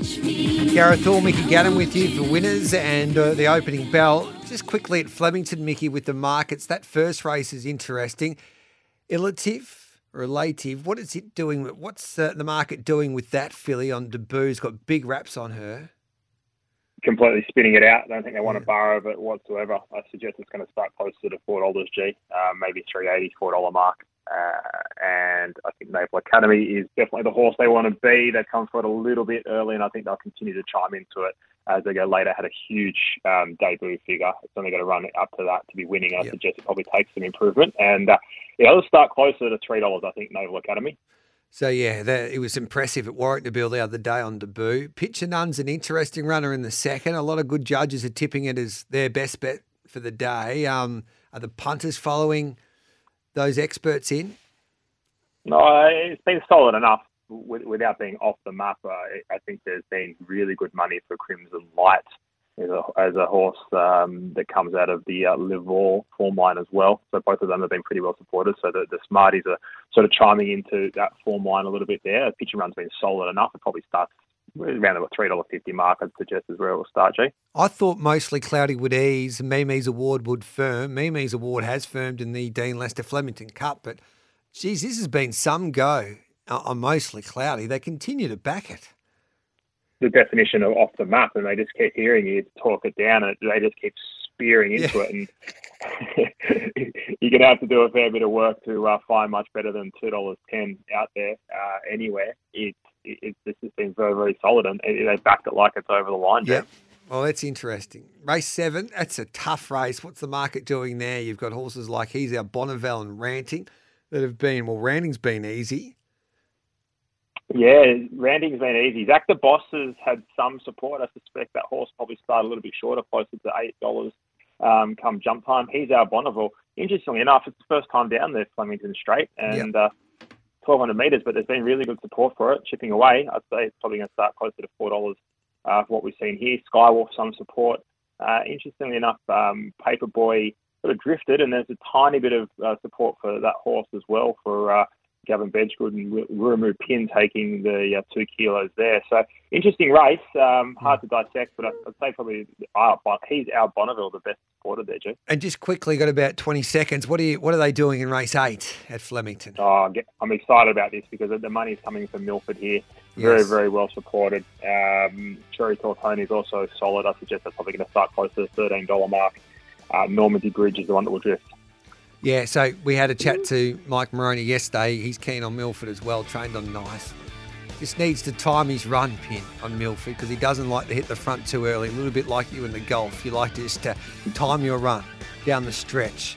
Gareth Hall, Mickey Gannon with you for winners and uh, the opening bell. Just quickly at Flemington, Mickey, with the markets. That first race is interesting. Ilative, relative, what is it doing? What's uh, the market doing with that filly on debut? It's got big wraps on her. Completely spinning it out. I don't think they want to borrow of it whatsoever. I suggest it's going to start closer to four dollars G, uh, maybe three eighty, four dollar mark. Uh, and I think Naval Academy is definitely the horse they want to be. They've come for it a little bit early, and I think they'll continue to chime into it as they go later. Had a huge um, debut figure. It's only got to run up to that to be winning. I yep. suggest it probably takes some improvement. And uh, yeah, let's start closer to three dollars. I think Naval Academy. So yeah, that, it was impressive at Warwick to Bill the other day on debut. Pitcher Nun's an interesting runner in the second. A lot of good judges are tipping it as their best bet for the day. Um, are the punters following those experts in? No, it's been solid enough without being off the map. I think there's been really good money for Crimson Light as a, as a horse um, that comes out of the uh, form line as well. So both of them have been pretty well supported. So the, the Smarties are sort of chiming into that form line a little bit there. The pitching run's been solid enough. It probably starts around the three dollar fifty mark. I'd suggest is where it will start. G. I thought mostly Cloudy would ease. Mimi's award would firm. Mimi's award has firmed in the Dean Lester Flemington Cup, but geez, this has been some go on mostly cloudy. They continue to back it. The definition of off the map, and they just keep hearing you talk it down, and they just keep spearing into yeah. it. And you're going to have to do a fair bit of work to uh, find much better than two dollars ten out there uh, anywhere. It, it, it, this has been very, very solid, and they backed it like it's over the line. Yeah. Well, that's interesting. Race seven, that's a tough race. What's the market doing there? You've got horses like He's Our Bonneville and Ranting that have been, well, Ranting's been easy. Yeah, Ranting's been easy. Zach the Boss has had some support. I suspect that horse probably started a little bit shorter, closer to eight dollars um, come jump time. He's our Bonneville. Interestingly enough, it's the first time down there Flemington Straight and yep. uh, 1200 metres, but there's been really good support for it, chipping away. I'd say it's probably going to start closer to four dollars uh, for what we've seen here. Skywolf some support. Uh, interestingly enough, um, Paperboy sort of drifted, and there's a tiny bit of uh, support for that horse as well for uh, Gavin Bedggood and Rumu Pin taking the uh, two kilos there. So interesting race, um, hard to dissect, but I'd say probably uh, he's our Bonneville, the best supporter there, Joe. And just quickly, got about 20 seconds. What are you, what are they doing in race eight at Flemington? Oh, I'm excited about this because the money's coming from Milford here. Very, yes. very well supported. Um, Cherry Tortoni is also solid. I suggest that's probably going to start close to the $13 mark. Uh, Normandy Bridge is the one that will drift. Yeah, so we had a chat to Mike Moroney yesterday. He's keen on Milford as well, trained on nice. Just needs to time his run pin on Milford because he doesn't like to hit the front too early. A little bit like you in the golf. You like to just uh, time your run down the stretch.